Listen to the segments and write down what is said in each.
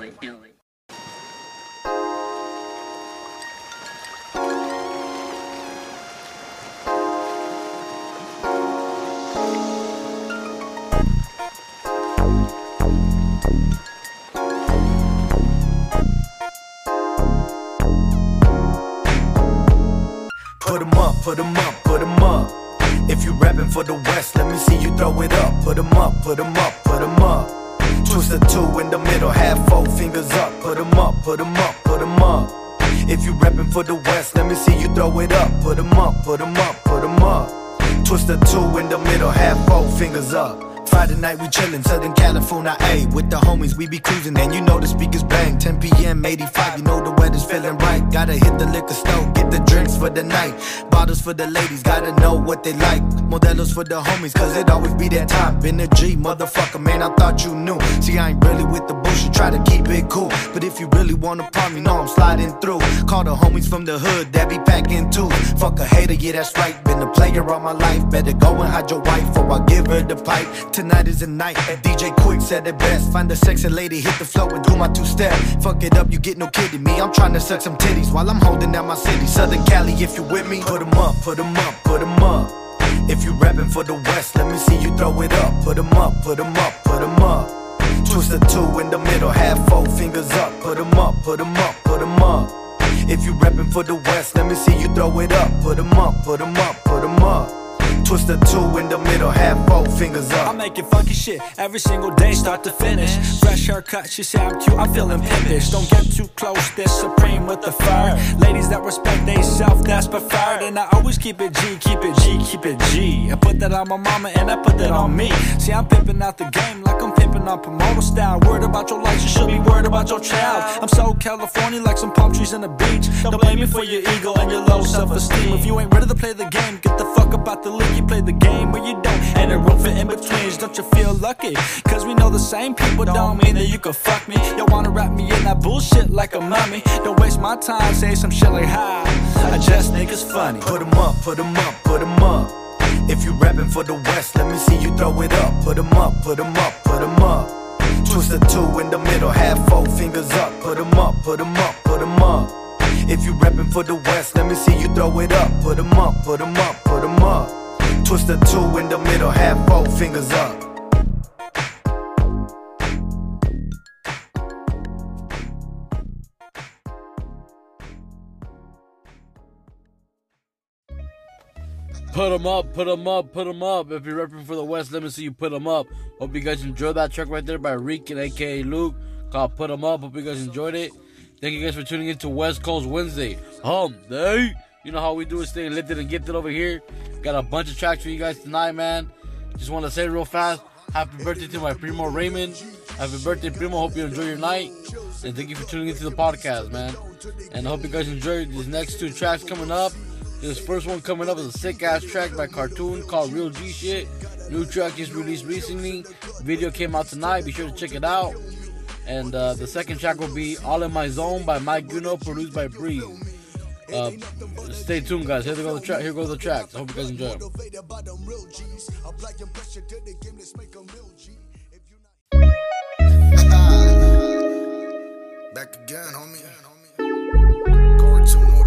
it. Throw it up. Put 'em up, put 'em up, put 'em up. Twist the two in the middle, half four fingers up. Put 'em up, put 'em up, put 'em up. If you rapping for the West, let me see you throw it up. Put 'em up, put 'em up, put 'em up. Twist the two in the middle, half four fingers up. Friday night we chillin', Southern California, A. With the homies, we be cruising, and you know the speakers bang. 10 p.m., 85, you know the weather's feeling right. Gotta hit the liquor store, get the drinks for the night. Bottles for the ladies, gotta know what they like. Modelos for the homies, cause it always be that time. Been a G, motherfucker, man, I thought you knew. See, I ain't really with the bullshit, try to keep it cool. But if you really wanna part me, know I'm sliding through. Call the homies from the hood, that be packing too. Fuck a hater, yeah, that's right. Been a player all my life. Better go and hide your wife, or I give her the pipe. Tonight is the night, DJ Quik said it best. Find a sexy lady, hit the floor and do my two step. Fuck it up, you get no kidding me. I'm trying to suck some titties while I'm holding down my city. Southern Cali, if you with me, put put 'em up, put 'em up, put 'em up. If you rapping for the West, let me see you throw it up. Put 'em up, put 'em up, put 'em up. Twist the two in the middle, half four fingers up. Put 'em up, put 'em up, put 'em up. If you rapping for the West, let me see you throw it up. Put Put 'em up, put 'em up, put 'em up. Twist the two in the middle, half four fingers up. I'm making funky shit every single day, start to finish. Fresh haircut, she say I'm cute, I'm feeling pimpish. Don't get too close, this supreme with the fur. Ladies that respect they self, that's preferred. And I always keep it G, keep it G, keep it G. I put that on my mama and I put that on me. See, I'm pimping out the game like I'm pimping on promoter style. Worried about your life, you should be worried about your child. I'm so California like some palm trees on the beach. Don't blame me for your ego and your low self esteem. If you ain't ready to play the game, get the fuck up out the league. You play the game or you don't. And a room for in betweens, don't you feel lucky? Cause we know the same people don't mean that you can fuck me. You wanna wrap me in that bullshit like a mummy. Don't waste my time, say some shit like hi. I just think it's funny. Put 'em up, put 'em up, put 'em up. If you rapping for the West, let me see you throw it up. Put 'em up, put 'em up, put 'em up. Twist the two in the middle, half four fingers up. Put 'em up, put 'em up, put 'em up. If you rapping for the West, let me see you throw it up. Put 'em up, put 'em up, put 'em up. Twist the two in the middle, half four fingers up. Put 'em up, put 'em up, put 'em up. If you're repping for the West, let me see you put 'em up. Hope you guys enjoyed that track right there by Reek and AKA Luke called Put 'em Up. Hope you guys enjoyed it. Thank you guys for tuning in to West Coast Wednesday. Hump day. You know how we do it, stay lifted and gifted over here. Got a bunch of tracks for you guys tonight, man. Just want to say real fast, happy birthday to my primo Raymond. Happy birthday, primo. Hope you enjoy your night. And thank you for tuning into the podcast, man. And I hope you guys enjoy these next two tracks coming up. This first one coming up is a sick ass track by Cartoon called Real G Shit. New track just released recently. Video came out tonight. Be sure to check it out. And uh, the second track will be All in My Zone by Mic Uno, produced by Breez. Uh, stay tuned, guys. Here go the track. Here go the tracks. I hope you guys enjoy. Back again, homie. Cartoon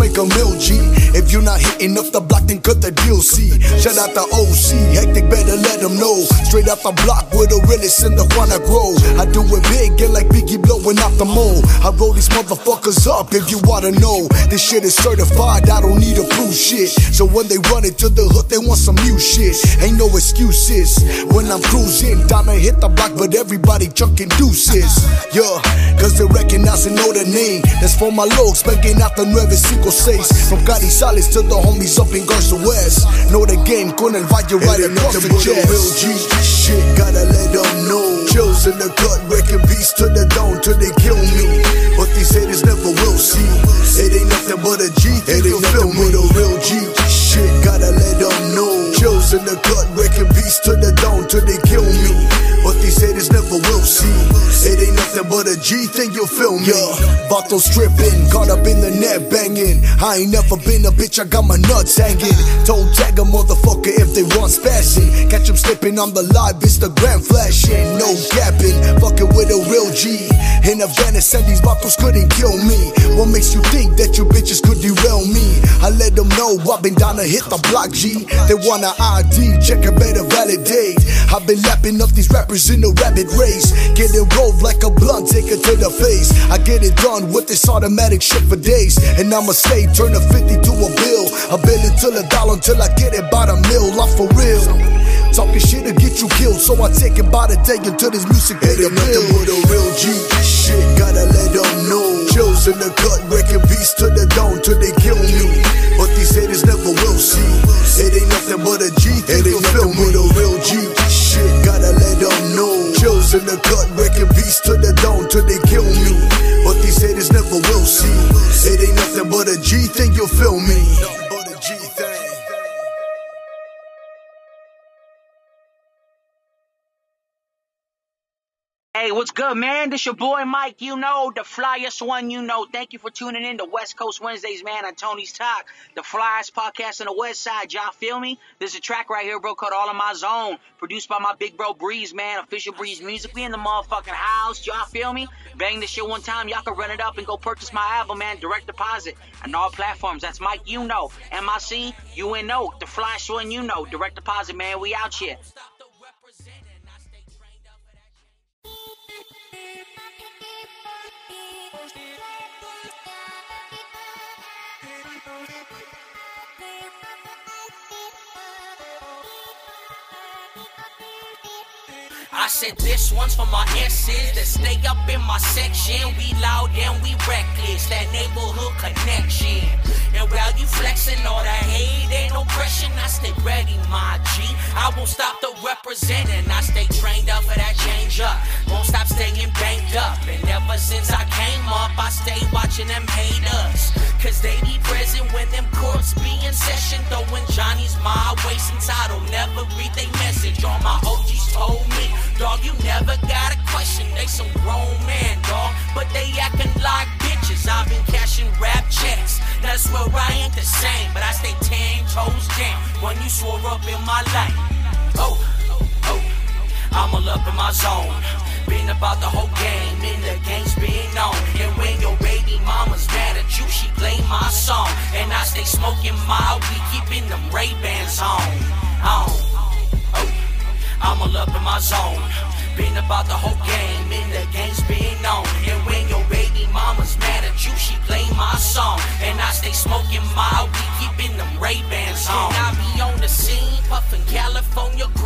make a real G. If you're not hitting up the block, then the deal C. Shout out the OC, hectic, better let them know. Straight out the block with the realest in the wanna grow. I do it big, get like Biggie blowing out the mold. I roll these motherfuckers up if you wanna know. This shit is certified, I don't need to prove shit. So when they run it to the hook, they want some new shit. Ain't no excuses when I'm cruising. To hit the block, but everybody chunking deuces. Yeah, cause they recognize and know the name. That's for my logs, banging out the nueve cinco seis. From Sales to the homies up in Garza West. Know the game, con el valle right across the chest. Real G shit, gotta let them know. Chills in the cut, wrecking beats to the dome till they kill me. But these haters never will see. It ain't nothing but a G. It ain't nothing but a real G shit, gotta let them know. Chills in the cut, wrecking beats to the dome till they G thing, you feel me? Yeah, Vato stripping, caught up in the net banging. I ain't never been a bitch, I got my nuts hanging. Toe tag a motherfucker if they want spashing. Catch them slipping on the live Instagram flashing. No capping, fucking with a real G. In Afghanistan, these vatos couldn't kill me. What makes you think that you bitches could derail me? I let them know I've been down to hit the block G. They want an ID, check it better validate. I've been lapping up these rappers in a rapid race. Getting rolled like a blunt, take it to the face. I get it done with this automatic shit for days. And I'ma stay, turn a 50 to a bill. A bill until a dollar until I get it by the mill, off for real. Talking shit to get you killed, so I take it by the day until this music pay the bill. with a real G shit, gotta let them know. Chills in the cut, wrecking beats to the dome till they kill me. But these haters never will see. It ain't nothing but a G thing, you feel me? With a real G shit, gotta let them know. Chills in the cut, see. It ain't nothing but a G thing, you'll feel Hey, what's good, man? This your boy Mike, you know, the flyest one, you know. Thank you for tuning in to West Coast Wednesdays, man, on Tony's Talk, the flyest podcast on the west side. Y'all feel me? There's a track right here, bro, called All in My Zone, produced by my big bro Breez, man, official Breez Music. We in the motherfucking house, y'all feel me? Bang this shit one time, y'all can run it up and go purchase my album, man, direct deposit on all platforms. That's Mike, you know, M I C, U N O, the flyest one, you know, direct deposit, man. We out here. Said this one's for my S's that stay up in my section. We loud and we reckless, that neighborhood connection. And while you flexing all that hate, ain't no pressure. I stay ready, my G. I won't stop the representing. I stay trained up for that change up. Won't stop staying banged up. And ever since I came up, I stay watching them haters. Cause they be present when them courts be in session. Throwing Johnny's my way since I don't never read they message. All my OGs told me, dog, you never got a question. They some grown man, dog, but they acting like bitches. I've been cashing rap checks. That's where I ain't the same, but I stay ten toes down when you swore up in my life. Oh, oh, I'm all up in my zone. Been about the whole game, and the game's been on. And when your baby mad at you, she play my song. And I stay smoking my weed, keeping them Ray Bans on. On, oh, I'm all up in my zone. Been about the whole game, and the game's been on. And when your baby mama's mad at you, she play my song. And I stay smoking my weed,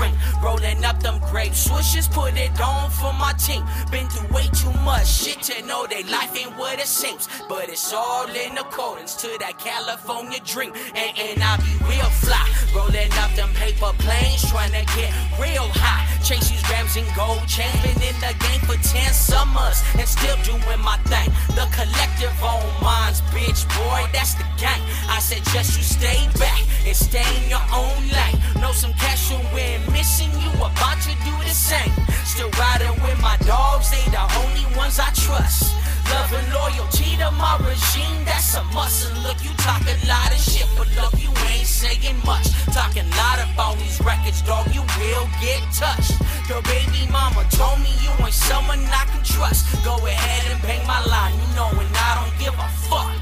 California rolling up them grape swishes, put it on for my team. Been through way too much shit to know that life ain't what it seems. But it's all in accordance to that California dream. And, and I be real fly, rolling up them paper planes, trying to get real high. Chase these grams and gold chains, been in the game for 10 summers and still doing my thing. The collective on minds, bitch, boy, that's the gang. I just you stay back and stay in your own lane. Know some cash will win, missing you about to do the same. Still riding with my dogs, they the only ones I trust. Love and loyalty to my regime, that's a must. And look, you talk a lot of shit, but look, you ain't saying much. Talking a lot about these records, dog, you will get touched. Your baby mama told me you ain't someone I can trust. Go ahead and bang my line, you know, and I don't give a fuck.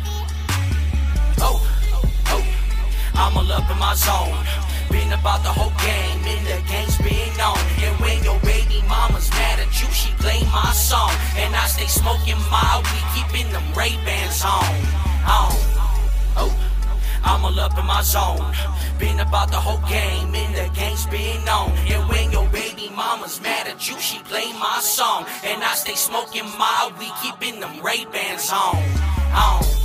Oh, oh, I'm all up in my zone. Been about the whole game, and the my song. And I stay smoking my weed, keeping them Ray Bans on. On. Oh, I'm all up in my zone. Been about the whole game, and the game's been known. And when your baby mama's mad at you, she play my song. And I stay smoking my weed, keeping them Ray Bans on. On.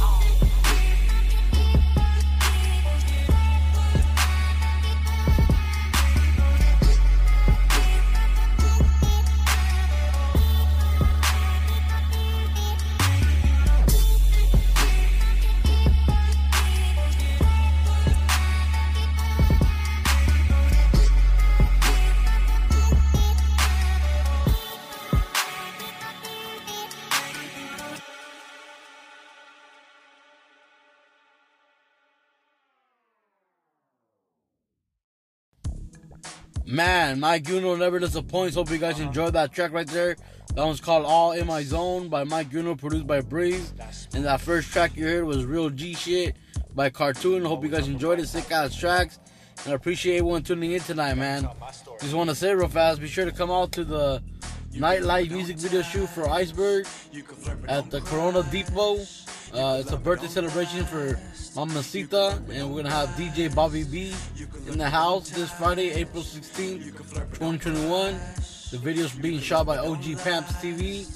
Man, Mic Uno never disappoints. Hope you guys enjoyed that track right there. That one's called All in My Zone by Mic Uno, produced by Breez. And that first track you heard was Real G Shit by Cartoon. Hope you guys enjoyed it. Sick ass tracks. And I appreciate everyone tuning in tonight, man. Just want to say real fast be sure to come out to the nightlife music video shoot for Iceberg at the Corona Depot. Uh, it's a birthday celebration for Mamacita, and we're gonna have DJ Bobby B in the house this Friday, April 16th, 2021. The video's being shot by OG Pamps TV.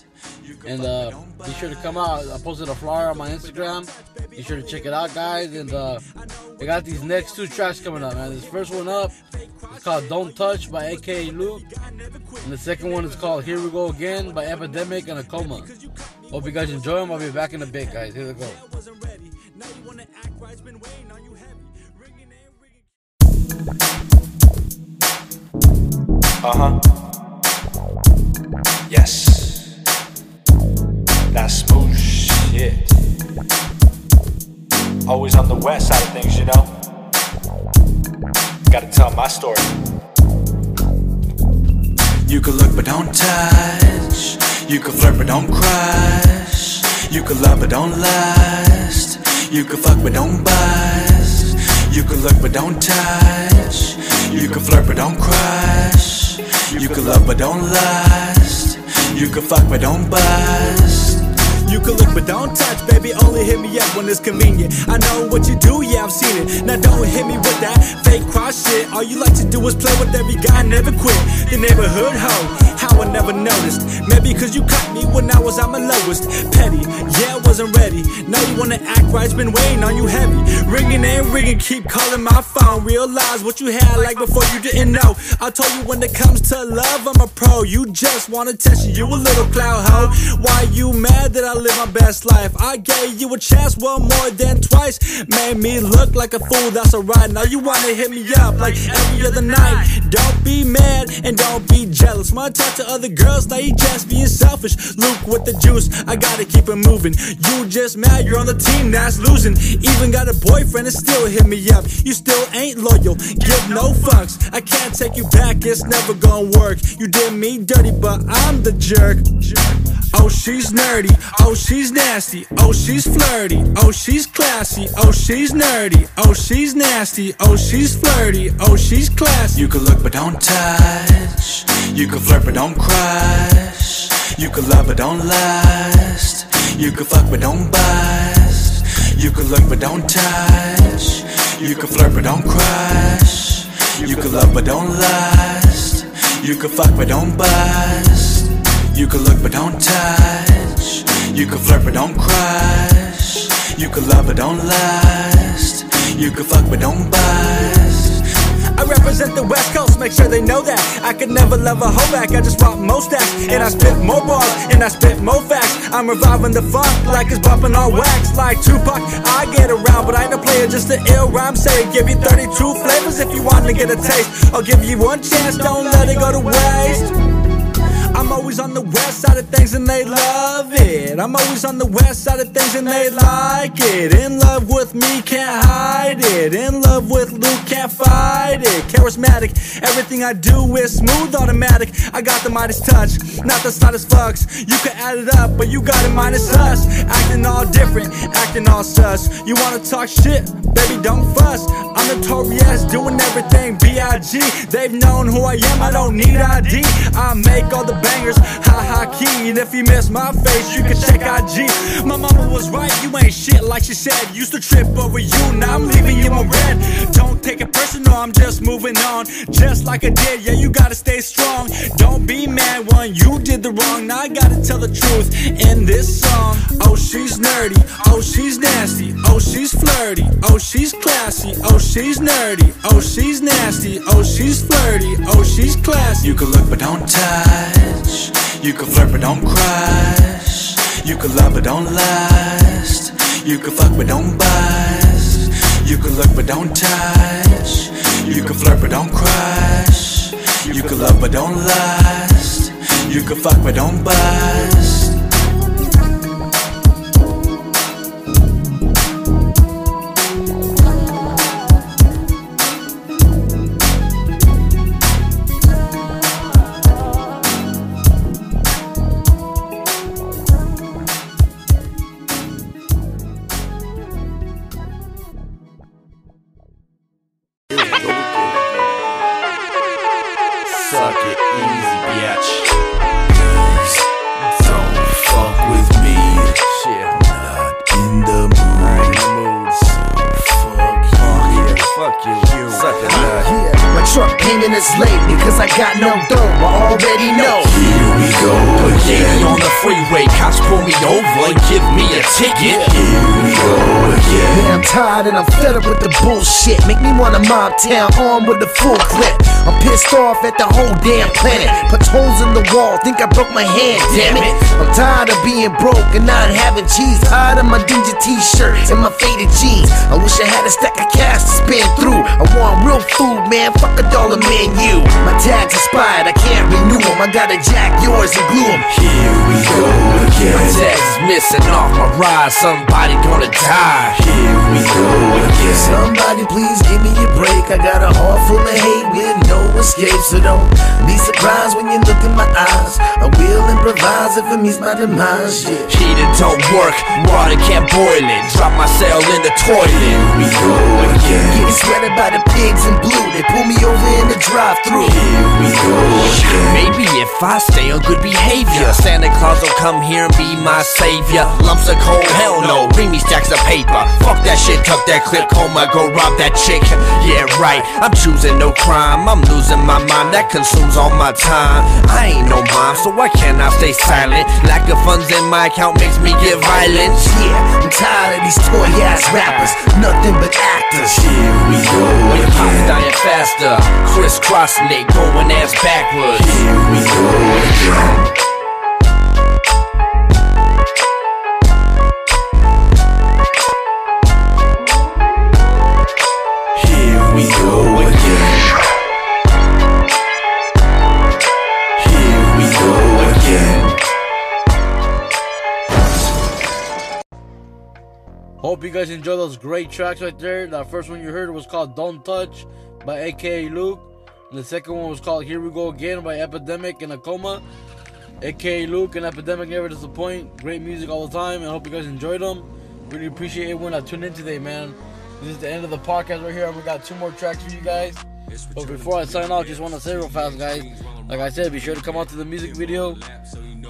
And uh, be sure to come out. I posted a flyer on my Instagram. Be sure to check it out, guys. And uh, I got these next two tracks coming up, man. This first one up is called Don't Touch by AKA Luke. And the second one is called Here We Go Again by Epademik and Akoma. Hope you guys enjoy them. I'll be back in a bit, guys. Here we go. Uh huh. Yes. That smooth shit. Always on the west side of things, you know. Gotta tell my story. You can look but don't touch. You can flirt but don't crush. You can love but don't lust. You can fuck but don't bust. You can look but don't touch. You can flirt but don't crush. You can love but don't lust. You can fuck but don't bust. You can look but don't touch, baby. Only hit me up when it's convenient. I know what you do, yeah, I've seen it. Now don't hit me with that fake cross shit. All you like to do is play with every guy, never quit. The neighborhood hoe, how I never noticed. Maybe cause you caught me when I was at my lowest. Petty, yeah, wasn't ready. Now you wanna act right, it's been weighing on you heavy. Ringing and ringing, keep calling my phone. Realize what you had like before you didn't know. I told you when it comes to love, I'm a pro. You just wanna test you, you a little cloud hoe. Why you mad that I live my best life? I gave you a chance, one more than twice. Made me look like a fool, that's alright. Now you wanna hit me up like every other night. Don't be mad and don't be jealous. My talk to other girls, now you just being selfish. Luke with the juice, I gotta keep it moving. You just mad, you're on the team that's losing. Even got a boyfriend and still hit me up. You still ain't loyal, give no fucks. I can't take you back, it's never gonna work. You did me dirty, but I'm the jerk. Oh, she's nerdy. Oh, Oh, she's nasty. Oh, she's flirty. Oh, she's classy. Oh, she's nerdy. Oh, she's nasty. Oh, she's flirty. Oh, she's classy. You can look but don't touch. You can flirt but don't crush. You can love but don't lust. You can fuck but don't bust. You can look but don't touch. You can flirt but don't crush. You can love but don't lust. You can fuck but don't bust. You can look but don't touch. You can flirt but don't crush. You can love but don't lust. You can fuck but don't bust. I represent the West Coast, make sure they know that. I could never love a hoe back, I just rock most stacks. And I spit more bars, and I spit more facts. I'm reviving the funk like it's bumping on wax. Like Tupac, I get around, but I ain't a player, just an ill rhyme say. Give you 32 flavors if you want to get a taste. I'll give you one chance, don't let it go to waste. I'm always on the west side of things and they love it. I'm always on the west side of things and they like it. In love with me, can't hide it. In love with Luke, can't fight it. Charismatic, everything I do is smooth, automatic. I got the Midas touch, not the slightest fucks. You can add it up, but you got it minus us. Acting all different, acting all sus. You wanna talk shit, baby, don't fuss. I'm notorious, doing everything B.I.G. They've known who I am, I don't need ID. I make all the bangers, ha ha key. And if you miss my face, you can check IG. My mama was right, you ain't shit like she said. Used to trip over you, now I'm leaving you on red. Don't take it personal, I'm just moving on. Just like I did, yeah, you gotta stay strong. Don't be mad when you did the wrong. Now I gotta tell the truth in this song. Oh, she's nerdy, oh, she's nasty, oh, she's flirty, oh, she's classy, oh, she's nerdy, oh, she's nasty, oh, she's flirty, oh, she's classy. You can look but don't touch. You can flirt but don't crush. You can love but don't lust. You can fuck but don't bust. You can look but don't touch. You can flirt but don't crush. You can love but don't lust. You can fuck but don't bust. Wanna mob town armed with a full clip. I'm pissed off at the whole damn planet. Put holes in the wall, think I broke my hand, damn it. I'm tired being broke and not having cheese. Tired on my dingy t-shirt and my faded jeans. I wish I had a stack of cash to spend through. I want real food, man. Fuck a dollar menu. My tags expired, I can't renew them. I gotta jack yours and glue them. Here we go again. My tags is missing off my ride, somebody gonna die. Here we go again. Somebody please give me a break. I got a heart full of hate with no escape. So don't be surprised when you look in my eyes. I will improvise if it means my demise. Yeah. Heater don't work, water can't boil it. Drop my cell in the toilet. Here we go again. Getting sweated by the pigs in blue. They pull me over in the drive-through. Here we go again. Maybe if I stay on good behavior, Santa Claus will come here and be my savior. Lumps of coal, hell no. Bring me stacks of paper. Fuck that shit, tuck that clip, coma, go rob that chick. Yeah, right. I'm choosing no crime. I'm losing my mind. That consumes all my time. I ain't no mom, so why can't I stay silent? Lack of funds in my account makes me get violent. Yeah, I'm tired of these toy-ass rappers. Nothing but actors. Here we go hop's again. dying faster. Crisscross Nick going ass backwards. Here we go again. Hope you guys enjoy those great tracks right there. That first one you heard was called Don't Touch by AKA Luke. And the second one was called Here We Go Again by Epademik and Akoma. AKA Luke and Epademik never disappoint. Great music all the time. And I hope you guys enjoyed them. Really appreciate everyone that tuned in today, man. This is the end of the podcast right here. We got two more tracks for you guys. But before I sign off, just want to say real fast, guys. Like I said, be sure to come out to the music video.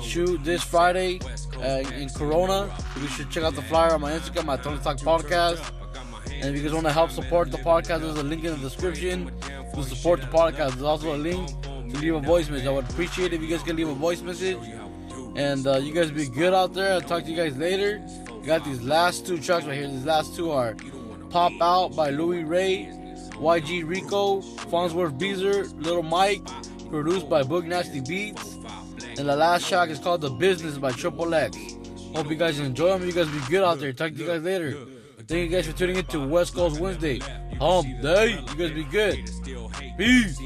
Shoot this Friday uh, in Corona. You should check out the flyer on my Instagram, my Tony Talk Podcast. And if you guys want to help support the podcast, there's a link in the description to support the podcast. There's also a link to leave a voice message. I would appreciate if you guys can leave a voice message. And uh, you guys be good out there. I'll talk to you guys later. We got these last two tracks right here. These last two are Pop Out by Louie Ray, YG Riqo, Fonzworth BeeZer, Little Myke, produced by Boog Nasty Beats. And the last track is called The Business by Triple X. Hope you guys enjoy them. You guys be good out there. Talk to you guys later. Thank you guys for tuning in to West Coast Wednesday. Hump day. You guys be good. Peace.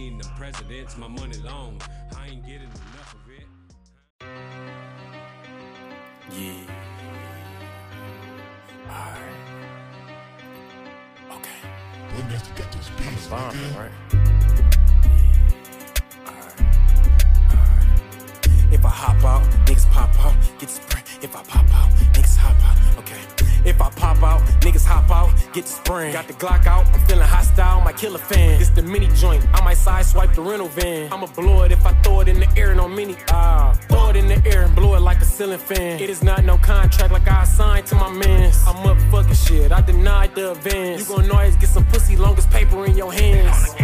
Yeah. Alright. Okay. I'm fine, right? If I hop out, niggas pop out, get the sprint. If I pop out, niggas hop out, okay. If I pop out, niggas hop out, get the spring. Got the Glock out, I'm feeling hostile, my killer fan. This the mini joint, I might side swipe the rental van. I'ma blow it if I throw it in the air, no mini. Ah, it in the air and blow it like a ceiling fan. It is not no contract like I signed to my mans. I'm up fucking shit, I denied the advance. You gon' always get some pussy long as paper in your hands.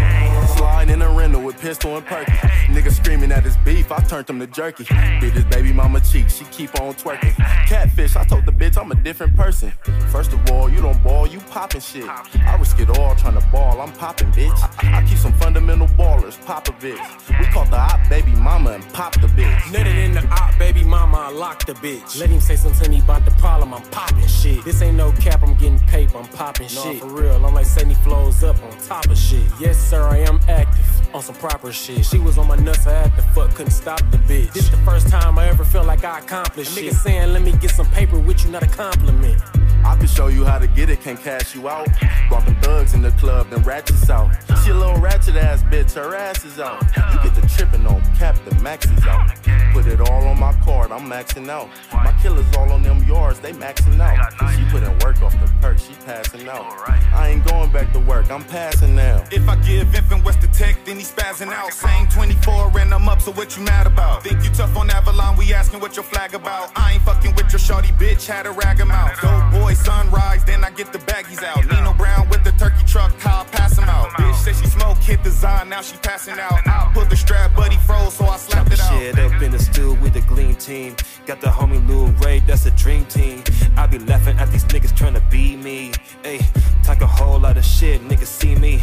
Sliding in a rental with pistol and perky. Nigga screaming at his beef, I turned him to jerky. Bit his baby mama cheek, she keep on twerking. Catfish, I told the bitch I'm a different person. First of all, you don't ball, you popping shit. I risk it all trying to ball, I'm popping, bitch. I, I keep some fundamental ballers, Popovich. We caught the op baby mama and popped the bitch. Nutted in the op, baby mama, I locked the bitch. Let him say something to me about the problem, I'm popping shit. This ain't no cap, I'm getting paper, I'm popping shit. for real, I'm like 70 flows up on top of shit. Yes, sir, I am active on some proper shit. She was on my nuts, I had to fuck, couldn't stop the bitch. This the first time I ever felt like I accomplished shit. Nigga saying, let me get some paper with you, not a compliment. I can show you how to get it, can't cash you out. Brought them thugs in the club, then ratchets out. She a little ratchet ass bitch, her ass is out. You get the tripping on cap, the max is out. Put it all on my card, I'm maxing out. My killers all on them yards, they maxing out. She putting work off the perk, she passing out. I ain't going back to work, I'm passing now. If I give infant West the tech, then he spazzing out. Same 24 and I'm up, so what you mad about? Think you tough on Avalon, we asking what your flag about. I ain't fucking with your shorty bitch, had to rag him out. Dope boy, sunrise, then I get the baggies out. Nino Brown with the turkey truck, I pass him out. Bitch said she smoke, hit the design, now she passing out. I put the strap, buddy froze, so I slapped it out. Shit up in the stool with the gleam team. Got the homie Lil Ray, that's a dream team. I be laughing at these niggas trying to be me. Hey, talk a whole lot of shit, niggas see me.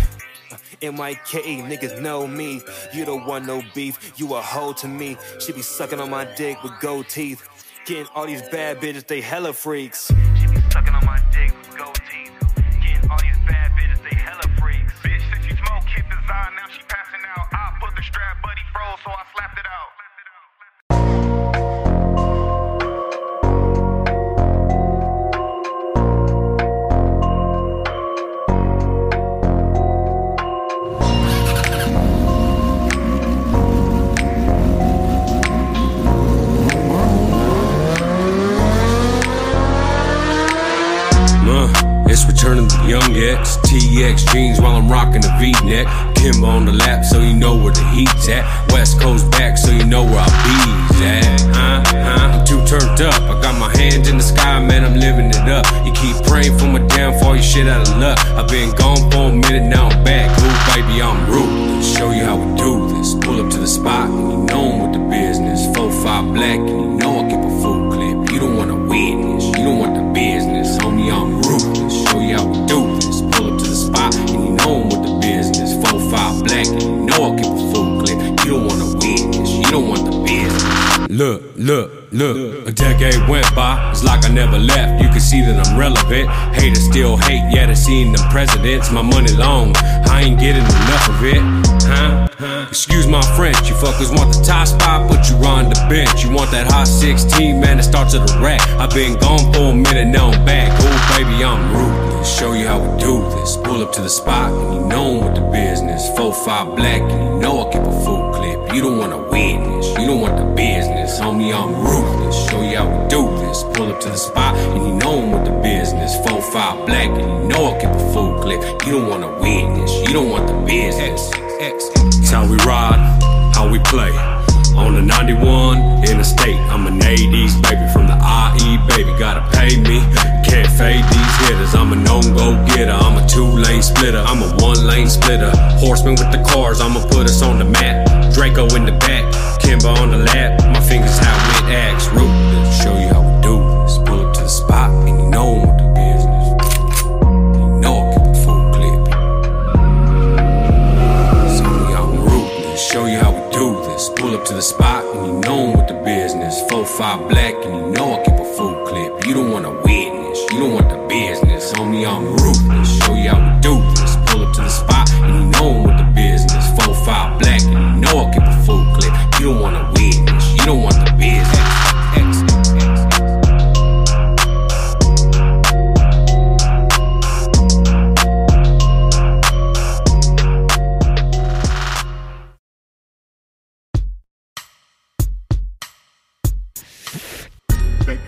Uh, M-I-K-E, niggas know me. You don't want no beef, you a hoe to me. She be sucking on my dick with gold teeth. Getting all these bad bitches, they hella freaks. She be sucking on my dick with gold so I slapped it out. It's returning the young X, TX jeans while I'm rocking the V-neck. Kim on the lap, so you know where the heat's at. West Coast back, so you know where I be's at. Huh? Huh? I'm too turned up. I got my hands in the sky, man. I'm living it up. You keep praying for my downfall, you shit out of luck. I've been gone for a minute, now I'm back. Ooh, baby, I'm ruthless. Show you how we do this. Pull up to the spot, and you know I'm with the business. 4-5 black, and you know I keep a full clip. You don't wanna witness, you don't want the business. Homie, I'm ruthless. How we do this. Pull up to the spot, and you know I'm with the business. 4-5 black, and you know I keep a full clip. You don't wanna witness, you don't want. Look, look, look. A decade went by, it's like I never left. You can see that I'm relevant. Haters still hate, yeah, they seen them presidents. My money long, I ain't getting enough of it. Huh? Excuse my French, you fuckers want the top spot, but you on the bench. You want that hot 16, man, it starts at the rack. I've been gone for a minute, now I'm back. Oh, baby, I'm ruthless. Show you how we do this. Pull up to the spot, and you know I'm with the business. 4-5 black, and you know I keep a clip. You don't wanna witness, you don't want the business. Homie, I'm ruthless. Show you how we do this. Pull up to the spot, and you know I'm with the business. 4-5 black, and you know I keep a full clip. You don't wanna witness, you don't want the business. It's how we ride, how we play. On the 91 in the state, I'm an 80s baby from the IE baby. Gotta pay me, can't fade these hitters. I'm a known go getter, I'm a two lane splitter, I'm a one lane splitter. Horseman with the cars, I'ma put us on the map. Draco in the back, Kimber on the lap. My fingers how it acts, ruthless. Show you how we do this. Pull up to the spot, and you know I'm with the business. You know I keep a full clip. Show you how we do this. Pull up to the spot, and you know I'm with the business. 4-5 black, and you know I keep a full clip. You don't wanna witness, you don't want the business. Homie, I'm